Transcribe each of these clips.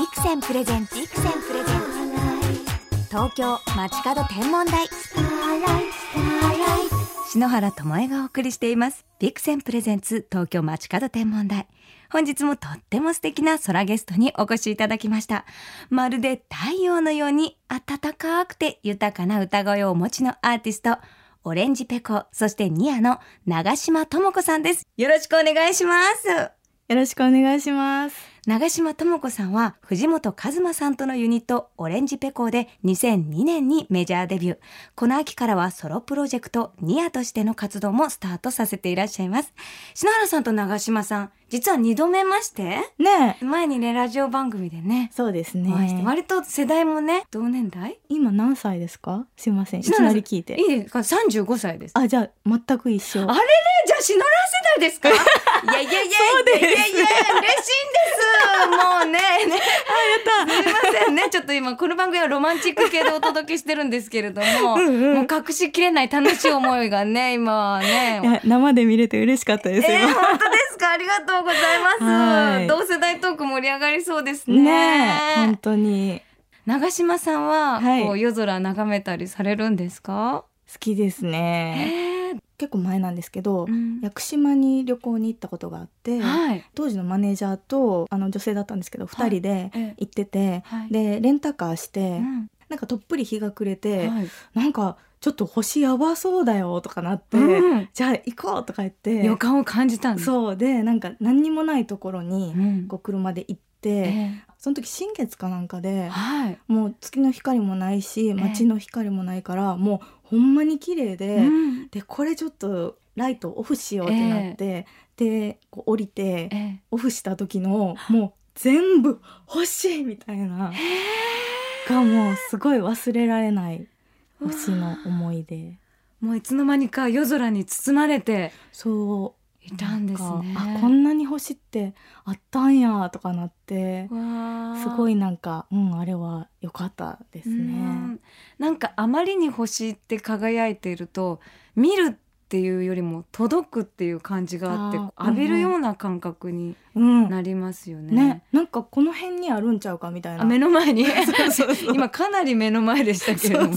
ビクセンプレゼンツビクセンプレゼンツ。東京街角天文台。篠原智恵がお送りしています。ビクセンプレゼンツ東京街角天文台。本日もとっても素敵な空ゲストにお越しいただきました。まるで太陽のように暖かくて豊かな歌声をお持ちのアーティストオレンジペコそしてニアの長島智子さんです。よろしくお願いします。よろしくお願いします。長島智子さんは藤本和馬さんとのユニットオレンジペコーで2002年にメジャーデビュー。この秋からはソロプロジェクトニアとしての活動もスタートさせていらっしゃいます。篠原さんと長島さん、実は2度目まして？ねえ。前にね、ラジオ番組でね、そうですね。割と世代もね、同年代？今何歳ですか？すいません。いきなり聞いて。いいですか ?35 歳です。あ、じゃあ全く一緒。あれね、じゃあ篠原世代ですか？いやいやいやいやいやいや嬉しいんですもうねね。あやった。すいませんね。ちょっと今この番組はロマンチック系でお届けしてるんですけれどもうんうん。もう隠しきれない楽しい思いがね今はいねや生で見れて嬉しかったです。えー、今。本当ですか？ありがとうございます、はい。同世代トーク盛り上がりそうですね。ねえ、本当に。長島さんは、はい。こう夜空眺めたりされるんですか？好きですね。えー。結構前なんですけど、うん。屋久島に旅行に行ったことがあって、はい。当時のマネージャーとあの女性だったんですけど、二人でええ。行ってて、はい。でレンタカーして、うん。なんかとっぷり日が暮れて、はい。なんかちょっと星やばそうだよとかなって、うん。じゃあ行こうとか言って予感を感じたんです。そう。でなんか何にもないところにうん。こう車で行って、えその時新月かなんかえではい、もう月の光もないしえ。街の光もないから、もうほんまに綺麗で、うん。でこれちょっとライトオフしようってなって、でこう降りてええ。オフした時のもう全部星みたいながもうすごい忘れられない星の思い出。もういつの間にか夜空に包まれて。そういたんですね。あこんなに星ってあったんやとかなってすごいなんかうんあれは良かったですうね。んなんかあまりに星って輝いていると見るっていうよりも届くっていう感じがあって浴びるような感覚にうんなりますよね。ねなんかこの辺にあるんちゃうかみたいな。あ目の前に 今かなり目の前でしたけれども。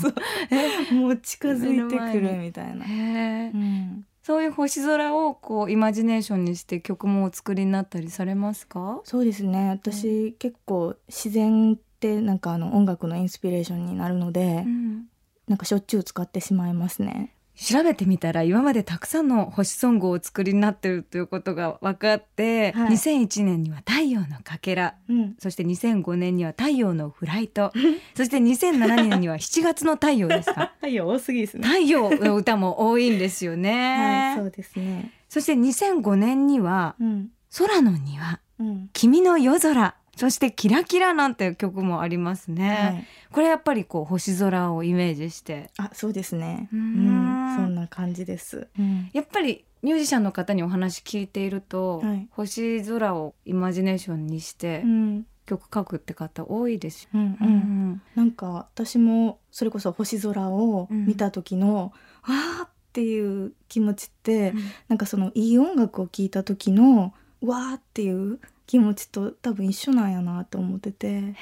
もう近づいてくるみたいな。うん、そういう星空をこうイマジネーションにして曲もお作りになったりされますか？そうですね私、結構自然ってなんかあの音楽のインスピレーションになるので、うんなんかしょっちゅう使ってしまいますね。調べてみたら今までたくさんの星ソングをお作りになってるということが分かって、はい。2001年には「太陽のかけら」うん、そして2005年には「太陽のフライト」そして2007年には「7月の太陽」ですか？太陽多すぎですね。太陽の歌も多いんですよね、はい、そうですね。そして2005年にはうん、「空の庭」うん、「君の夜空」そして「キラキラ」なんて曲もありますね、はい。これやっぱりこう星空をイメージしてあ、そうですね。ううんん、そんな感じです。うん、やっぱりミュージシャンの方にお話聞いていると、はい星空をイマジネーションにしてうん、曲書くって方多いですよ。うん、う。うんんなんか私もそれこそ星空を見た時の、わーっていう気持ちって、なんかそのいい音楽を聴いた時のわーっていう気持ちと多分一緒なんやなと思ってて。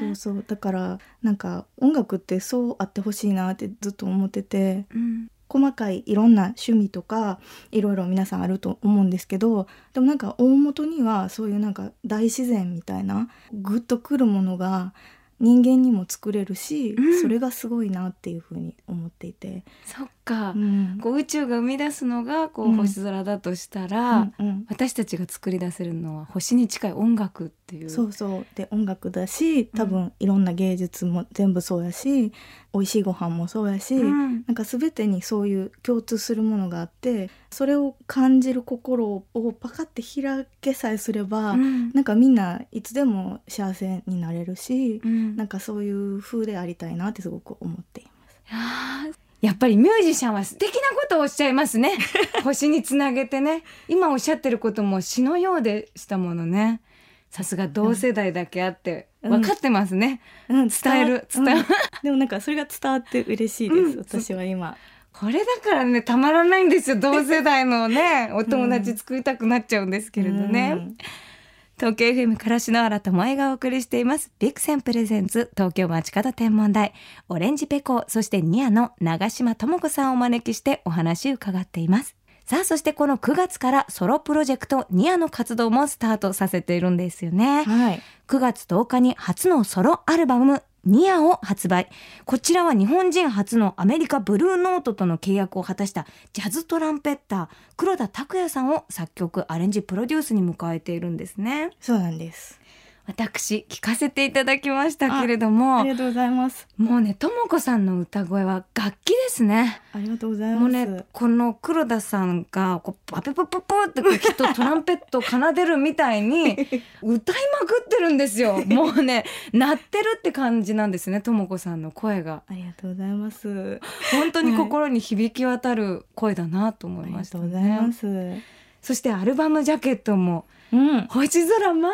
そうそう。だからなんか音楽ってそうあってほしいなってずっと思ってて。うん。細かいいろんな趣味とかいろいろ皆さんあると思うんですけどでもなんか大元にはそういうなんか大自然みたいなグッとくるものが人間にも作れるし、うん。それがすごいなっていうふうに思っていて、そっか、うん。こう宇宙が生み出すのがこううん星空だとしたうら、ん。うん。私たちが作り出せるのは星に近い音楽っていう。そうそう。で音楽だし多分いろんな芸術も全部そうやし美味しいご飯もそうやし、うん。なんか全てにそういう共通するものがあってそれを感じる心をパカって開けさえすれば、うん。なんかみんないつでも幸せになれるし、うん。なんかそういう風でありたいなってすごく思っています。やっぱりミュージシャンは素敵なことをおっしゃいますね。星につなげてね。今おっしゃってることも詩のようでしたものね。さすが同世代だけあってうん。分かってますね、うん、伝える伝える。うん。でもなんかそれが伝わって嬉しいです、うん。私は今。これだからねたまらないんですよ。同世代のねお友達作りたくなっちゃうんですけれどね、うん東京 FM から篠原智恵がお送りしています。ビクセンプレゼンツ東京街角天文台。オレンジペコそしてニアの長島智子さんをお招きしてお話伺っています。さあそしてこの9月からソロプロジェクトニアの活動もスタートさせているんですよね、はい、9月10日に初のソロアルバムニアを発売。こちらは日本人初のアメリカブルーノートとの契約を果たしたジャズトランペッター黒田拓也さんを作曲アレンジプロデュースに迎えているんですね。そうなんです。私聞かせていただきましたけれどもありがとうございます。もうねとも子さんの歌声は楽器ですね。ありがとうございます。もうねこの黒田さんがこうパペパパパってきっとトランペットを奏でるみたいに歌いまくってるんですよもうね鳴ってるって感じなんですねとも子さんの声がありがとうございます本当に心に響き渡る声だなと思いました、ね、ありがとうございますそしてアルバムジャケットもうん、星空満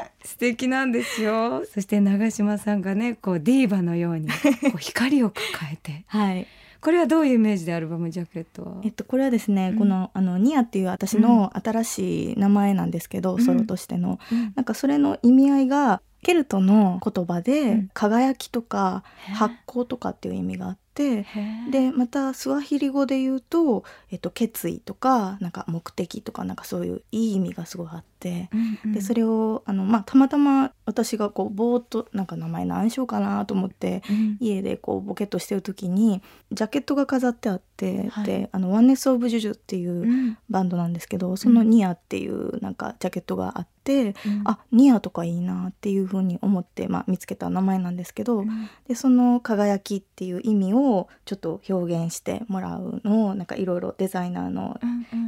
点。素敵なんですよ。そして長嶋さんがねこうディーバのように こう光を抱えて。はい。これはどういうイメージでアルバムジャケットは？えっとこれはですね、うん、このあのニアっていう私の新しい名前なんですけど、うん、ソロとしての、うん、なんかそれの意味合いがケルトの言葉で、輝きとか発光とかっていう意味があっててでまたスワヒリ語で言うと、えっと、決意とかなんか目的とかなんかそういういい意味がすごいあって、うんうん、でそれをあの、まあ、たまたま私がこうぼーっとなんか名前何しようかなと思って、うん、家でこうボケっとしてる時にジャケットが飾ってあって、はい、であのワンネス・オブ・ジュジュっていうバンドなんですけど、うん、そのニアっていうなんかジャケットがあって。うん、あニアとかいいなっていうふうに思って、まあ、見つけた名前なんですけど、うん、でその「輝き」っていう意味をちょっと表現してもらうのをなんかいろいろデザイナーの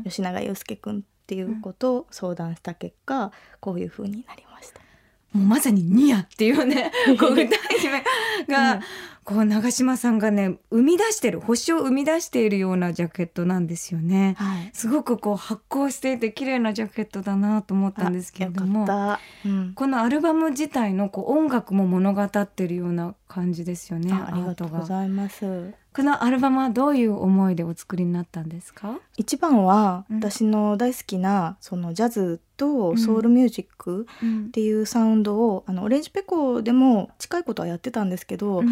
吉永祐介君っていうことを相談した結果、こういうふうになりました。もうまさにニアっていうね こう歌姫が、こう長嶋さんがね生み出してる星を生み出しているようなジャケットなんですよね、はい、すごくこう発光していて綺麗なジャケットだなと思ったんですけれども、うん、このアルバム自体のこう音楽も物語ってるような感じですよねありがとうございます。このアルバムはどういう思いでお作りになったんですか？一番は私の大好きなそのジャズとソウルミュージックっていうサウンドを、あのオレンジペコでも近いことはやってたんですけど、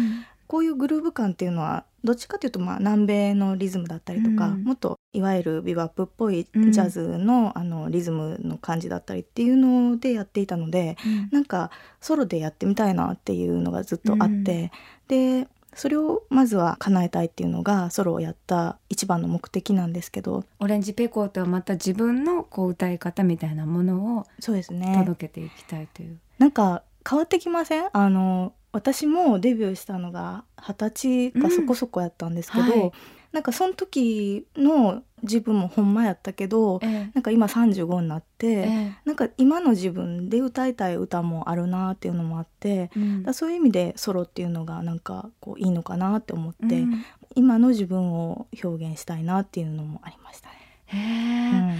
こういうグルーヴ感っていうのはどっちかというとまあ南米のリズムだったりとか、うん、もっといわゆるビバップっぽいジャズの,、あのリズムの感じだったりっていうのでやっていたので、うん、なんかソロでやってみたいなっていうのがずっとあって、うん、でそれをまずは叶えたいっていうのがソロをやった一番の目的なんですけどオレンジペコーとはまた自分のこう歌い方みたいなものをそうですね。届けていきたいという。なんか変わってきません？あの私もデビューしたのが二十歳かそこそこやったんですけど、うんはい、なんかその時の自分もほんまやったけど、ええ、なんか今35になって、え、なんか今の自分で歌いたい歌もあるなっていうのもあって、うん、だそういう意味でソロっていうのがなんかこういいのかなって思って、うん、今の自分を表現したいなっていうのもありましたね。へうん、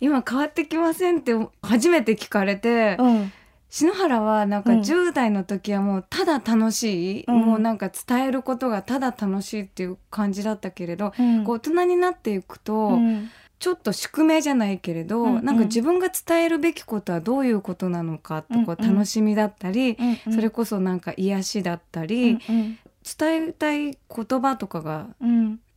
今変わってきませんって初めて聞かれて、うん篠原はなんか10代の時はもうただ楽しい、うん、もうなんか伝えることがただ楽しいっていう感じだったけれど、うん、こう大人になっていくと、うん、ちょっと宿命じゃないけれど、うんうん、なんか自分が伝えるべきことはどういうことなのかとこう楽しみだったり、うんうん、それこそなんか癒しだったり、うんうん、伝えたい言葉とかが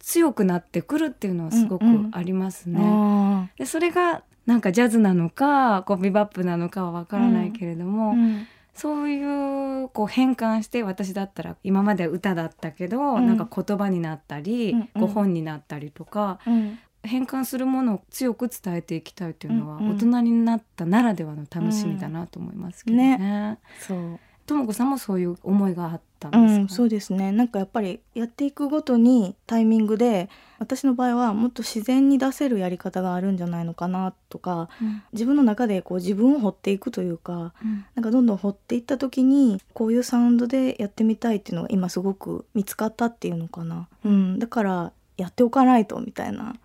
強くなってくるっていうのはすごくありますね。うんうん、でそれがなんかジャズなのかこうビバップなのかはわからないけれども、うん、そういうこう変換して私だったら今まで歌だったけど、うん、なんか言葉になったり、うんうん、本になったりとか、うん、変換するものを強く伝えていきたいというのは、大人になったならではの楽しみだなと思いますけどね。ね。そう。とも子さんもそういう思いがあったんですか、うん、そうですね。なんかやっぱりやっていくごとにタイミングで私の場合はもっと自然に出せるやり方があるんじゃないのかなとか、うん、自分の中でこう自分を掘っていくというか、うん、なんかどんどん掘っていった時にこういうサウンドでやってみたいっていうのが今すごく見つかったっていうのかな、うん、だからやっておかないとみたいな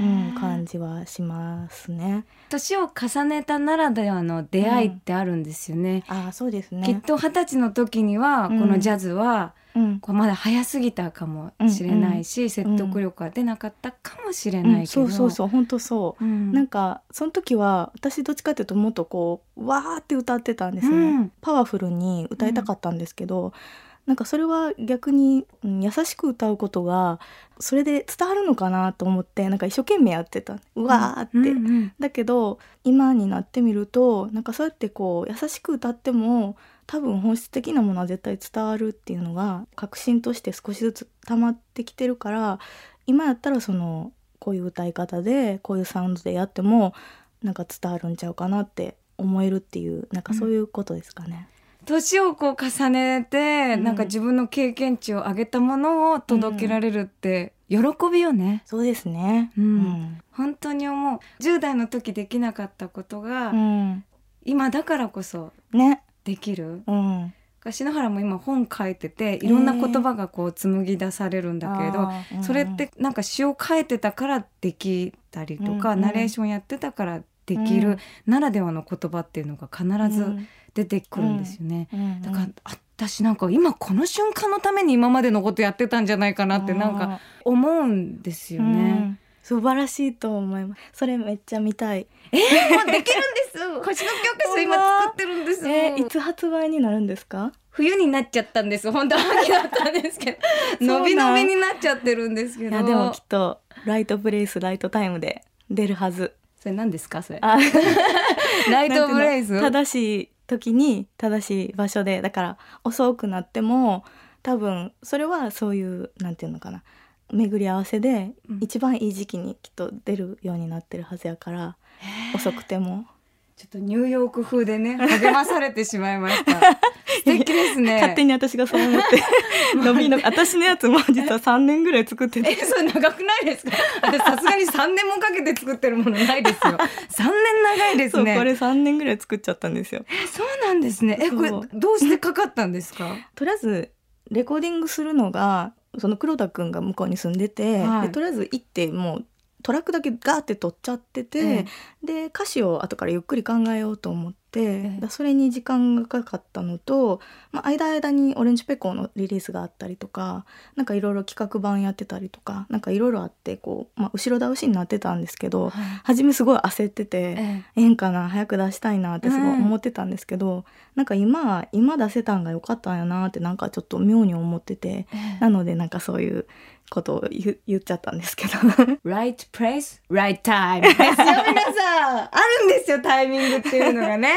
うん、感じはしますね。年を重ねたならではの出会いってあるんですよね。うん、あそうですね。きっと二十歳の時にはこのジャズはうん。こうまだ早すぎたかもしれないし、説得力が出なかったかもしれうんないけど、そうそうそう本当そう。うん、なんかその時は私どっちかっていうともっとこうわーって歌ってたんですね、うん。パワフルに歌いたかったんですけど、なんかそれは逆に、うん優しく歌うことがそれで伝わるのかなと思ってなんか一生懸命やってた。うわーって、うんうん。だけど今になってみるとなんかそうやってこう優しく歌っても多分本質的なものは絶対伝わるっていうのが確信として少しずつ溜まってきてるから今やったらそのこういう歌い方でこういうサウンドでやってもなんか伝わるんちゃうかなって思えるっていうなんかそういうことですかね。年をこう重ねて、うん。なんか自分の経験値を上げたものを届けられるって喜びよね。そうですね。うん。本当に思う。10代の時できなかったことが、うん。今だからこそね。できる。うん。篠原も今本書いてていろんな言葉がこう紡ぎ出されるんだけれど、あー。それってなんか詩を書いてたからできたりとか、うんうんナレーションやってたからできるならではの言葉っていうのが必ず出てくるんですよね。うんだから私なんか今この瞬間のために今までのことやってたんじゃないかなってなんか思うんですようね。ん素晴らしいと思います。それめっちゃ見たい。えー、もうできるんです。星の教科書今作ってるんです。えーいつ発売になるんですか？冬になっちゃったんです。本当は秋だったんですけど、伸び伸びになっちゃってるんですけど。いやでもきっとライトプレイスライトタイムで出るはず。それ何ですかそれ？あ ライトブレイズ。正しい時に正しい場所でだから遅くなっても多分それはそういうなんていうのかな巡り合わせでうん。一番いい時期にきっと出るようになってるはずやから、遅くてもちょっとニューヨーク風でね励まされてしまいました。素敵ですね。勝手に私がそう思って 伸びの私のやつも実は3年ぐらい作ってえ、てそれ長くないですか？私さすがに三年もかけて作ってるものないですよ。三年長いですね。これ3年ぐらい作っちゃったんですよ。えそうなんですね。え、これどうしてかかったんですか？とりあえずレコーディングするのがその黒田くんが向こうに住んでて、はいでとりあえず行ってもうトラックだけガーって取っちゃってて、えで歌詞を後からゆっくり考えようと思っだそれに時間がかかったのと、まあ、間間にオレンジペコのリリースがあったりとかなんかいろいろ企画版やってたりとかなんかいろいろあってこう、まあ、後ろ倒しになってたんですけど、はい初めすごい焦ってて。ええええんかな早く出したいなってすごい思ってたんですけど、なんか今今出せたんが良かったんやなってなんかちょっと妙に思っててええなのでなんかそういうことを言言っちゃったんですけど right place, right time ですよ皆さん。あるんですよタイミングっていうのがね。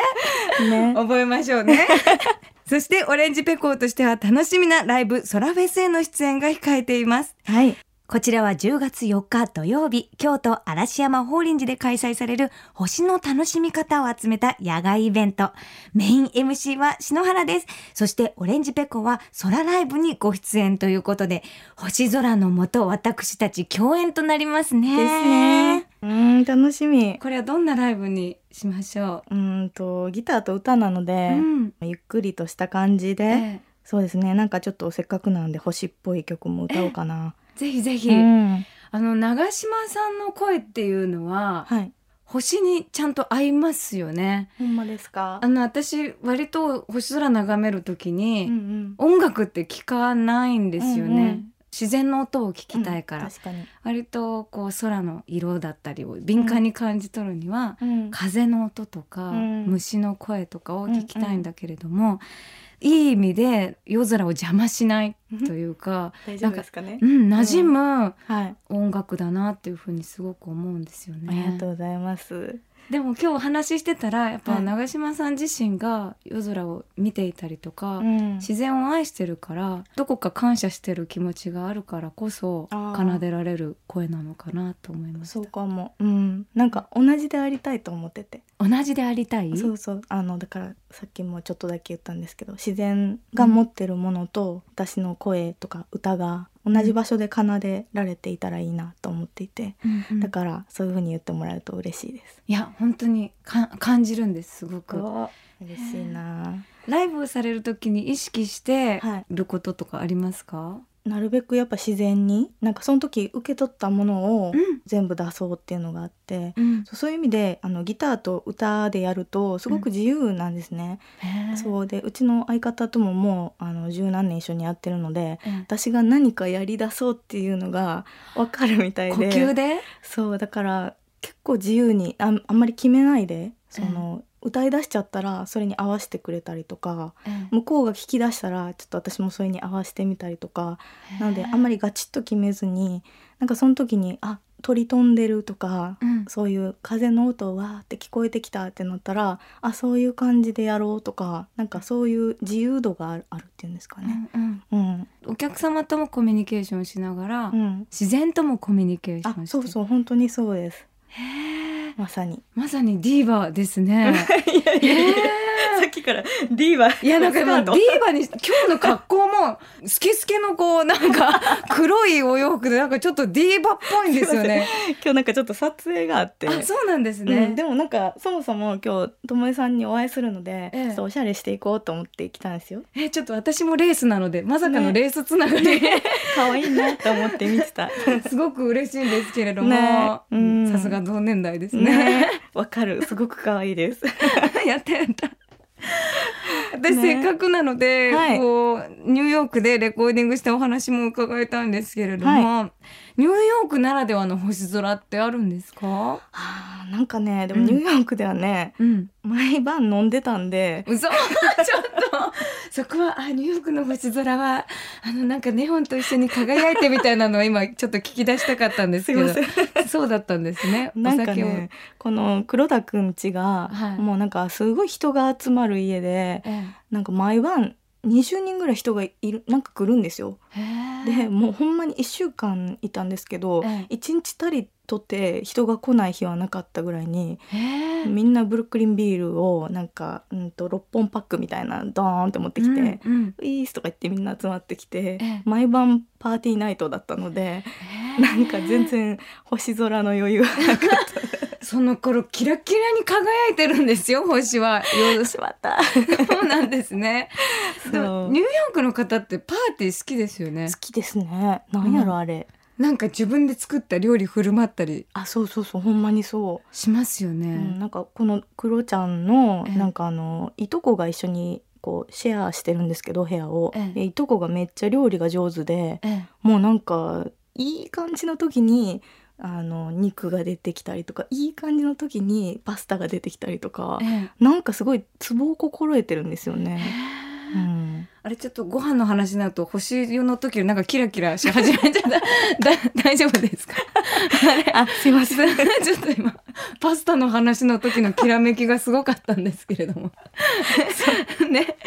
ね 覚えましょうね。そしてオレンジペコーとしては楽しみなライブソラフェスへの出演が控えています。はいこちらは10月4日土曜日、京都嵐山法輪寺で開催される星の楽しみ方を集めた野外イベント。メイン MC は篠原です。そしてオレンジペコは空ライブにご出演ということで、星空の下私たち共演となりますね。ですね。うん楽しみこれはどんなライブにしましょう。ーんとギターと歌なのう。で、うん。ゆっくりとした感じで、ええ。そうですね。なんかちょっとせっかくなんで星っぽい曲も歌おうかな、ぜひぜひ、うん。あの長島さんの声っていうのははい。星にちゃんと合いますよね。ほんまですか？あの私割と星空眺めるときに、うんうん。音楽って聞かないんですよね。うんうん自然の音を聞きたいから、うん確かに、割とこう空の色だったりを敏感に感じ取るには、うん。風の音とか、うん。虫の声とかを聞きたいんだけれども、いい意味で夜空を邪魔しないというか、大丈夫ですかね？うん、馴染むはい。音楽だなっていうふうにすごく思うんですよありがね。とうございます。でも今日お話ししてたらやっぱはい。長嶋さん自身が夜空を見ていたりとか、うん。自然を愛してるからどこか感謝してる気持ちがあるからこそ奏でられる声なのかなと思いましそうたかも。うん、なんか同じでありたいと思ってて。同じでありたい？そうそう、あのだからさっきもちょっとだけ言ったんですけど、自然が持ってるものと、私の声とか歌が同じ場所で奏でられていたらいいなと思っていて、うんうん。だからそういう風に言ってもらえると嬉しいです。いや本当にか感じるんですすごく。嬉しいな。ライブをされる時に意識してはい。ることとかありますか、なるべくやっぱ自然になんかその時受け取ったものをうん。全部出そうっていうのがあって、うん。そういう意味であのギターと歌でやるとすごく自由なんですね。へー。そうでうちの相方とももうあの十何年一緒にやってるのでうん。私が何かやりだそうっていうのが分かるみたい呼で吸で？そうだから結構自由にあんあんまり決めないでその、歌い出しちゃったらそれに合わせてくれたりとか向こうが聞き出したらちょっと私もそれに合わせてみたりとかなのであんまりガチッと決めずになんかその時にあ鳥飛んでるとかうん。そういう風の音わーって聞こえてきたってなったらあそういう感じでやろうとかなんかそういう自由度があるっていうんですかね。うんうん。うん、お客様ともコミュニケーションしながら、うん、自然ともコミュニケーションして。あそうそう本当にそうです。へーまさに。まさにディーバですね。いやいやいや。へーさっきからディーバいやなんかもうディーバに今日の格好も スケスケのこうなんか 黒いお洋服でなんかちょっとディーバっぽいんですよね。今日なんかちょっと撮影があってあそうなんですうね。ん、でもなんかそもそも今日ともえさんにお会いするので、ええちょっとおしゃれしていこうと思って来たんですよ。えちょっと私もレースなのでまさかのレースつながり、可愛いなと思って見てた。すごく嬉しいんですけれどねも、うんさすが同年代ですね。ね、わかる。すごく可愛いです。やったやった。私、ね。せっかくなので、はい。こうニューヨークでレコーディングしたお話も伺いたいんですけれども、ニューヨークならではの星空ってあるんですか？あーなんかね、でもうんニューヨークではね、うん。毎晩飲んでたんで、嘘！ちょっと。そこはあニューヨークの星空はあのなんかネオンと一緒に輝いてみたいなのを今ちょっと聞き出したかったんですけど。そうだったんですね。なんかね、この黒田くん家が、はい。もうなんかすごい人が集まる家で、え。なんか毎晩20人ぐらい人がいるなんか来るんですよ。でもうほんまに1週間いたんですけど、ええ。1日たりとって人が来ない日はなかったぐらいにみんなブルックリンビールをなんか、うん、と6本パックみたいなドーンって持ってきてうんうん「ウィース」とか言ってみんな集まってきて、ええ。毎晩パーティーナイトだったのでなんか全然星空の余裕がなかっその頃キラキラに輝いてるんですよ 星は。たしまった。そうなんですね。でもそうニューヨークの方ってパーティー好きですよね。好きですね。なんやろあれ、なんか自分で作った料理振る舞ったり。あそうそうそうほんまにそう。しますよね、うん、なんかこのクロちゃんのええ。なんかあのいとこが一緒にこうシェアしてるんですけど部屋を、いとこがめっちゃ料理が上手でええ。もうなんかいい感じの時にあの肉が出てきたりとかいい感じの時にパスタが出てきたりとかえなんかすごいツボを心得てるんですよえ。ね。うん、あれちょっとご飯の話になると星湯の時なんかキラキラし始めちゃった。だ大丈夫ですか？あすいません。ちょっと今パスタの話の時のきらめきがすごかったんですけれども。ね。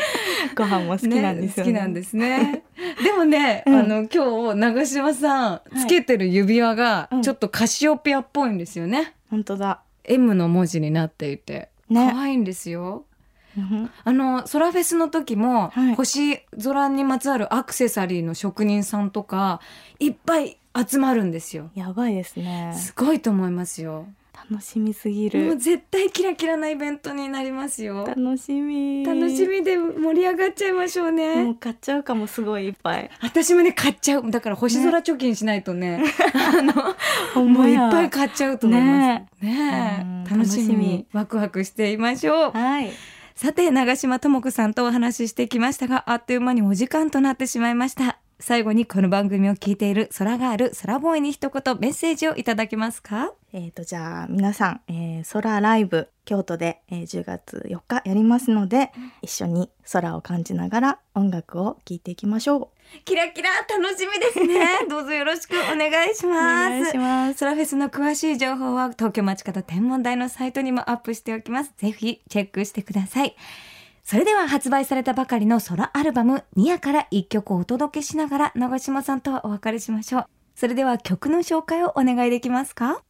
ご飯も好きなんですよね。好きなんですね。でもね、うん。あの今日長嶋さんいつけてる指輪がうん。ちょっとカシオペアっぽいんですよね、本当だ。M の文字になっていて。ね。可愛いんですよ。うん。あのソラフェスの時も、はい。星空にまつわるアクセサリーの職人さんとかいっぱい集まるんですよ。やばいですね。すごいと思いますよ楽しみすぎもうる。絶対キラキラなイベントになりますよ。楽しみ。楽しみで盛り上がっちゃいましょうもねう買っちゃうかもすごいいっぱい。私もね買っちゃう。だから星空貯金しないとね。あのもういっぱい買っちゃうと思います。ねうんえ楽しみ。楽しみ。ワクワクしていましょう。はい。さて長島智子さんとお話ししてきましたがあっという間にお時間となってしまいました最後にこの番組を聞いている空ガール空ボーイに一言メッセージをいただけますか？えー、とじゃあ皆さん、えー、空ライブ京都で、えー、10月4日やりますので、一緒に空を感じながら音楽を聴いていきましょキラキラ楽しみですね どうぞよろしくお願いします願いします。ソラフェスの詳しい情報は東京街角天文台のサイトにもアップしておきます。ぜひチェックしてください。それでは発売されたばかりのソラアルバムニアから一曲をお届けしながら長島さんとはお別れしましょう。それでは曲の紹介をお願いできますか？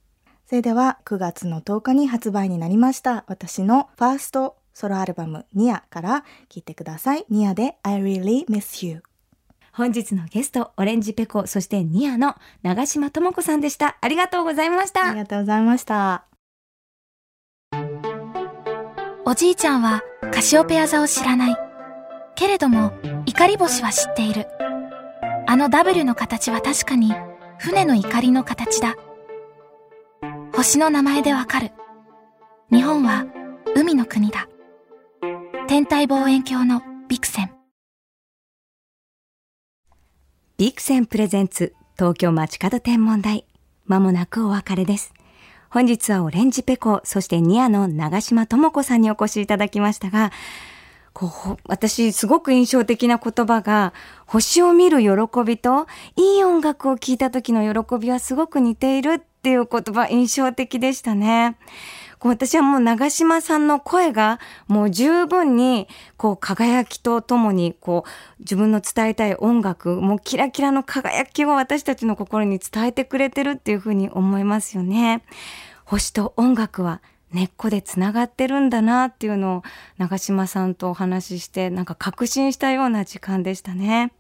それでは9月の10日に発売になりました私のファーストソロアルバムニアから聴いてください。ニアで I really miss you。本日のゲスト、オレンジペコ、そしてニアの長島智子さんでした。ありがとうございましたあり。がとうございました。おじいちゃんはカシオペア座を知らない。けれども、怒り星は知っている。あの W の形は確かに船の怒りの形だ。星の名前でわかる。日本は海の国だ。天体望遠鏡のビクセン。ビクセンプレゼンツ東京街角天文台。まもなくお別れです。本日はオレンジペコ、そしてニアの長島智子さんにお越しいただきましたが、こう、私、すごく印象的な言葉が、星を見る喜びと、いい音楽を聴いた時の喜びはすごく似ているっていう言葉、印象的でしたね。私はもう長島さんの声がもう十分にこう輝きとともにこう自分の伝えたい音楽もうキラキラの輝きを私たちの心に伝えてくれてるっていうふうに思いますよね。星と音楽は根っこでつながってるんだなっていうのを長島さんとお話ししてなんか確信したような時間でしたね。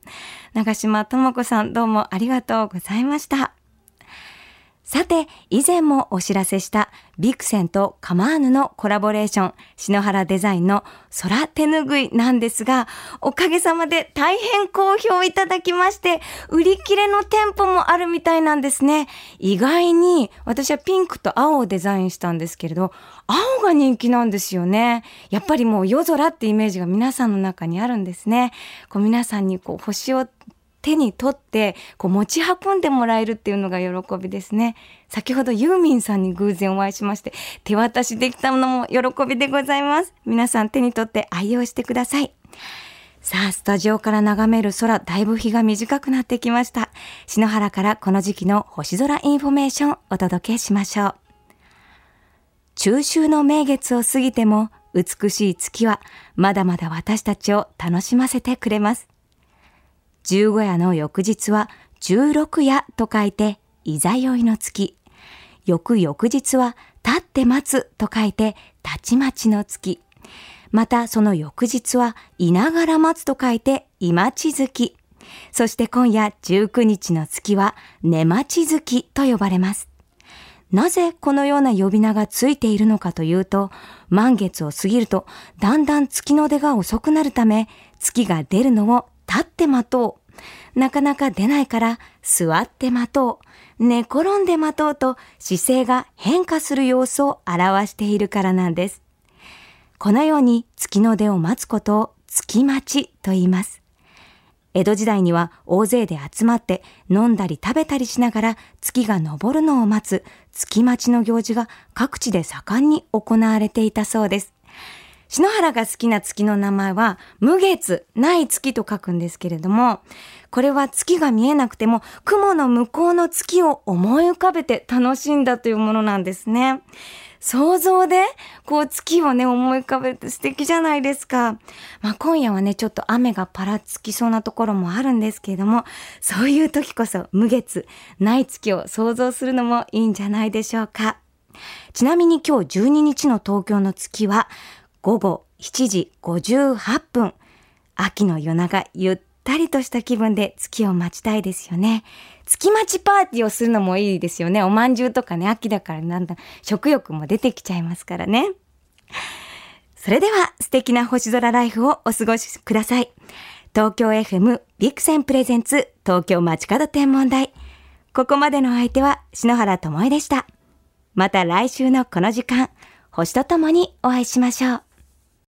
長島智子さんどうもありがとうございました。さて、以前もお知らせしたビクセンとカマーヌのコラボレーション、篠原デザインの空手ぬぐいなんですが、おかげさまで大変好評いただきまして、売り切れの店舗もあるみたいなんですね。意外に、私はピンクと青をデザインしたんですけれど、青が人気なんですよね。やっぱりもう夜空ってイメージが皆さんの中にあるんですね。こう皆さんにこう星を手に取ってこう持ち運んでもらえるっていうのが喜びですね。先ほどユーミンさんに偶然お会いしまして手渡しできたのも喜びでございます。皆さん手に取って愛用してください。さあ、スタジオから眺める空、だいぶ日が短くなってきました。篠原からこの時期の星空インフォメーションお届けしましょう。中秋の名月を過ぎても美しい月はまだまだ私たちを楽しませてくれます。十五夜の翌日は十六夜と書いて、いざよいの月。翌々日は立って待つと書いて、たちまちの月。またその翌日はいながら待つと書いて、いまち月。そして今夜19日の月は、寝待ち月と呼ばれます。なぜこのような呼び名がついているのかというと、満月を過ぎるとだんだん月の出が遅くなるため、月が出るのをって待とう。なかなか出ないから座って待とう。寝転んで待とうと姿勢が変化する様子を表しているからなんです。このように月の出を待つことを月待ちと言います。江戸時代には大勢で集まって飲んだり食べたりしながら月が昇るのを待つ月待ちの行事が各地で盛んに行われていたそうです。篠原が好きな月の名前は、無月、ない月と書くんですけれども、これは月が見えなくても、雲の向こうの月を思い浮かべて楽しんだというものなんですね。想像で、こう月をね、思い浮かべて素敵じゃないですか。まあ今夜はね、ちょっと雨がパラつきそうなところもあるんですけれども、そういう時こそ無月、ない月を想像するのもいいんじゃないでしょうか。ちなみに今日12日の東京の月は、午後7時58分。秋の夜長、ゆったりとした気分で月を待ちたいですよね。月待ちパーティーをするのもいいですよね。おまんじゅうとかね、秋だからなんだ、食欲も出てきちゃいますからね。それでは素敵な星空ライフをお過ごしください。東京 FM ビクセンプレゼンツ東京街角天文台。ここまでの相手は篠原智恵でした。また来週のこの時間、星とともにお会いしましょう。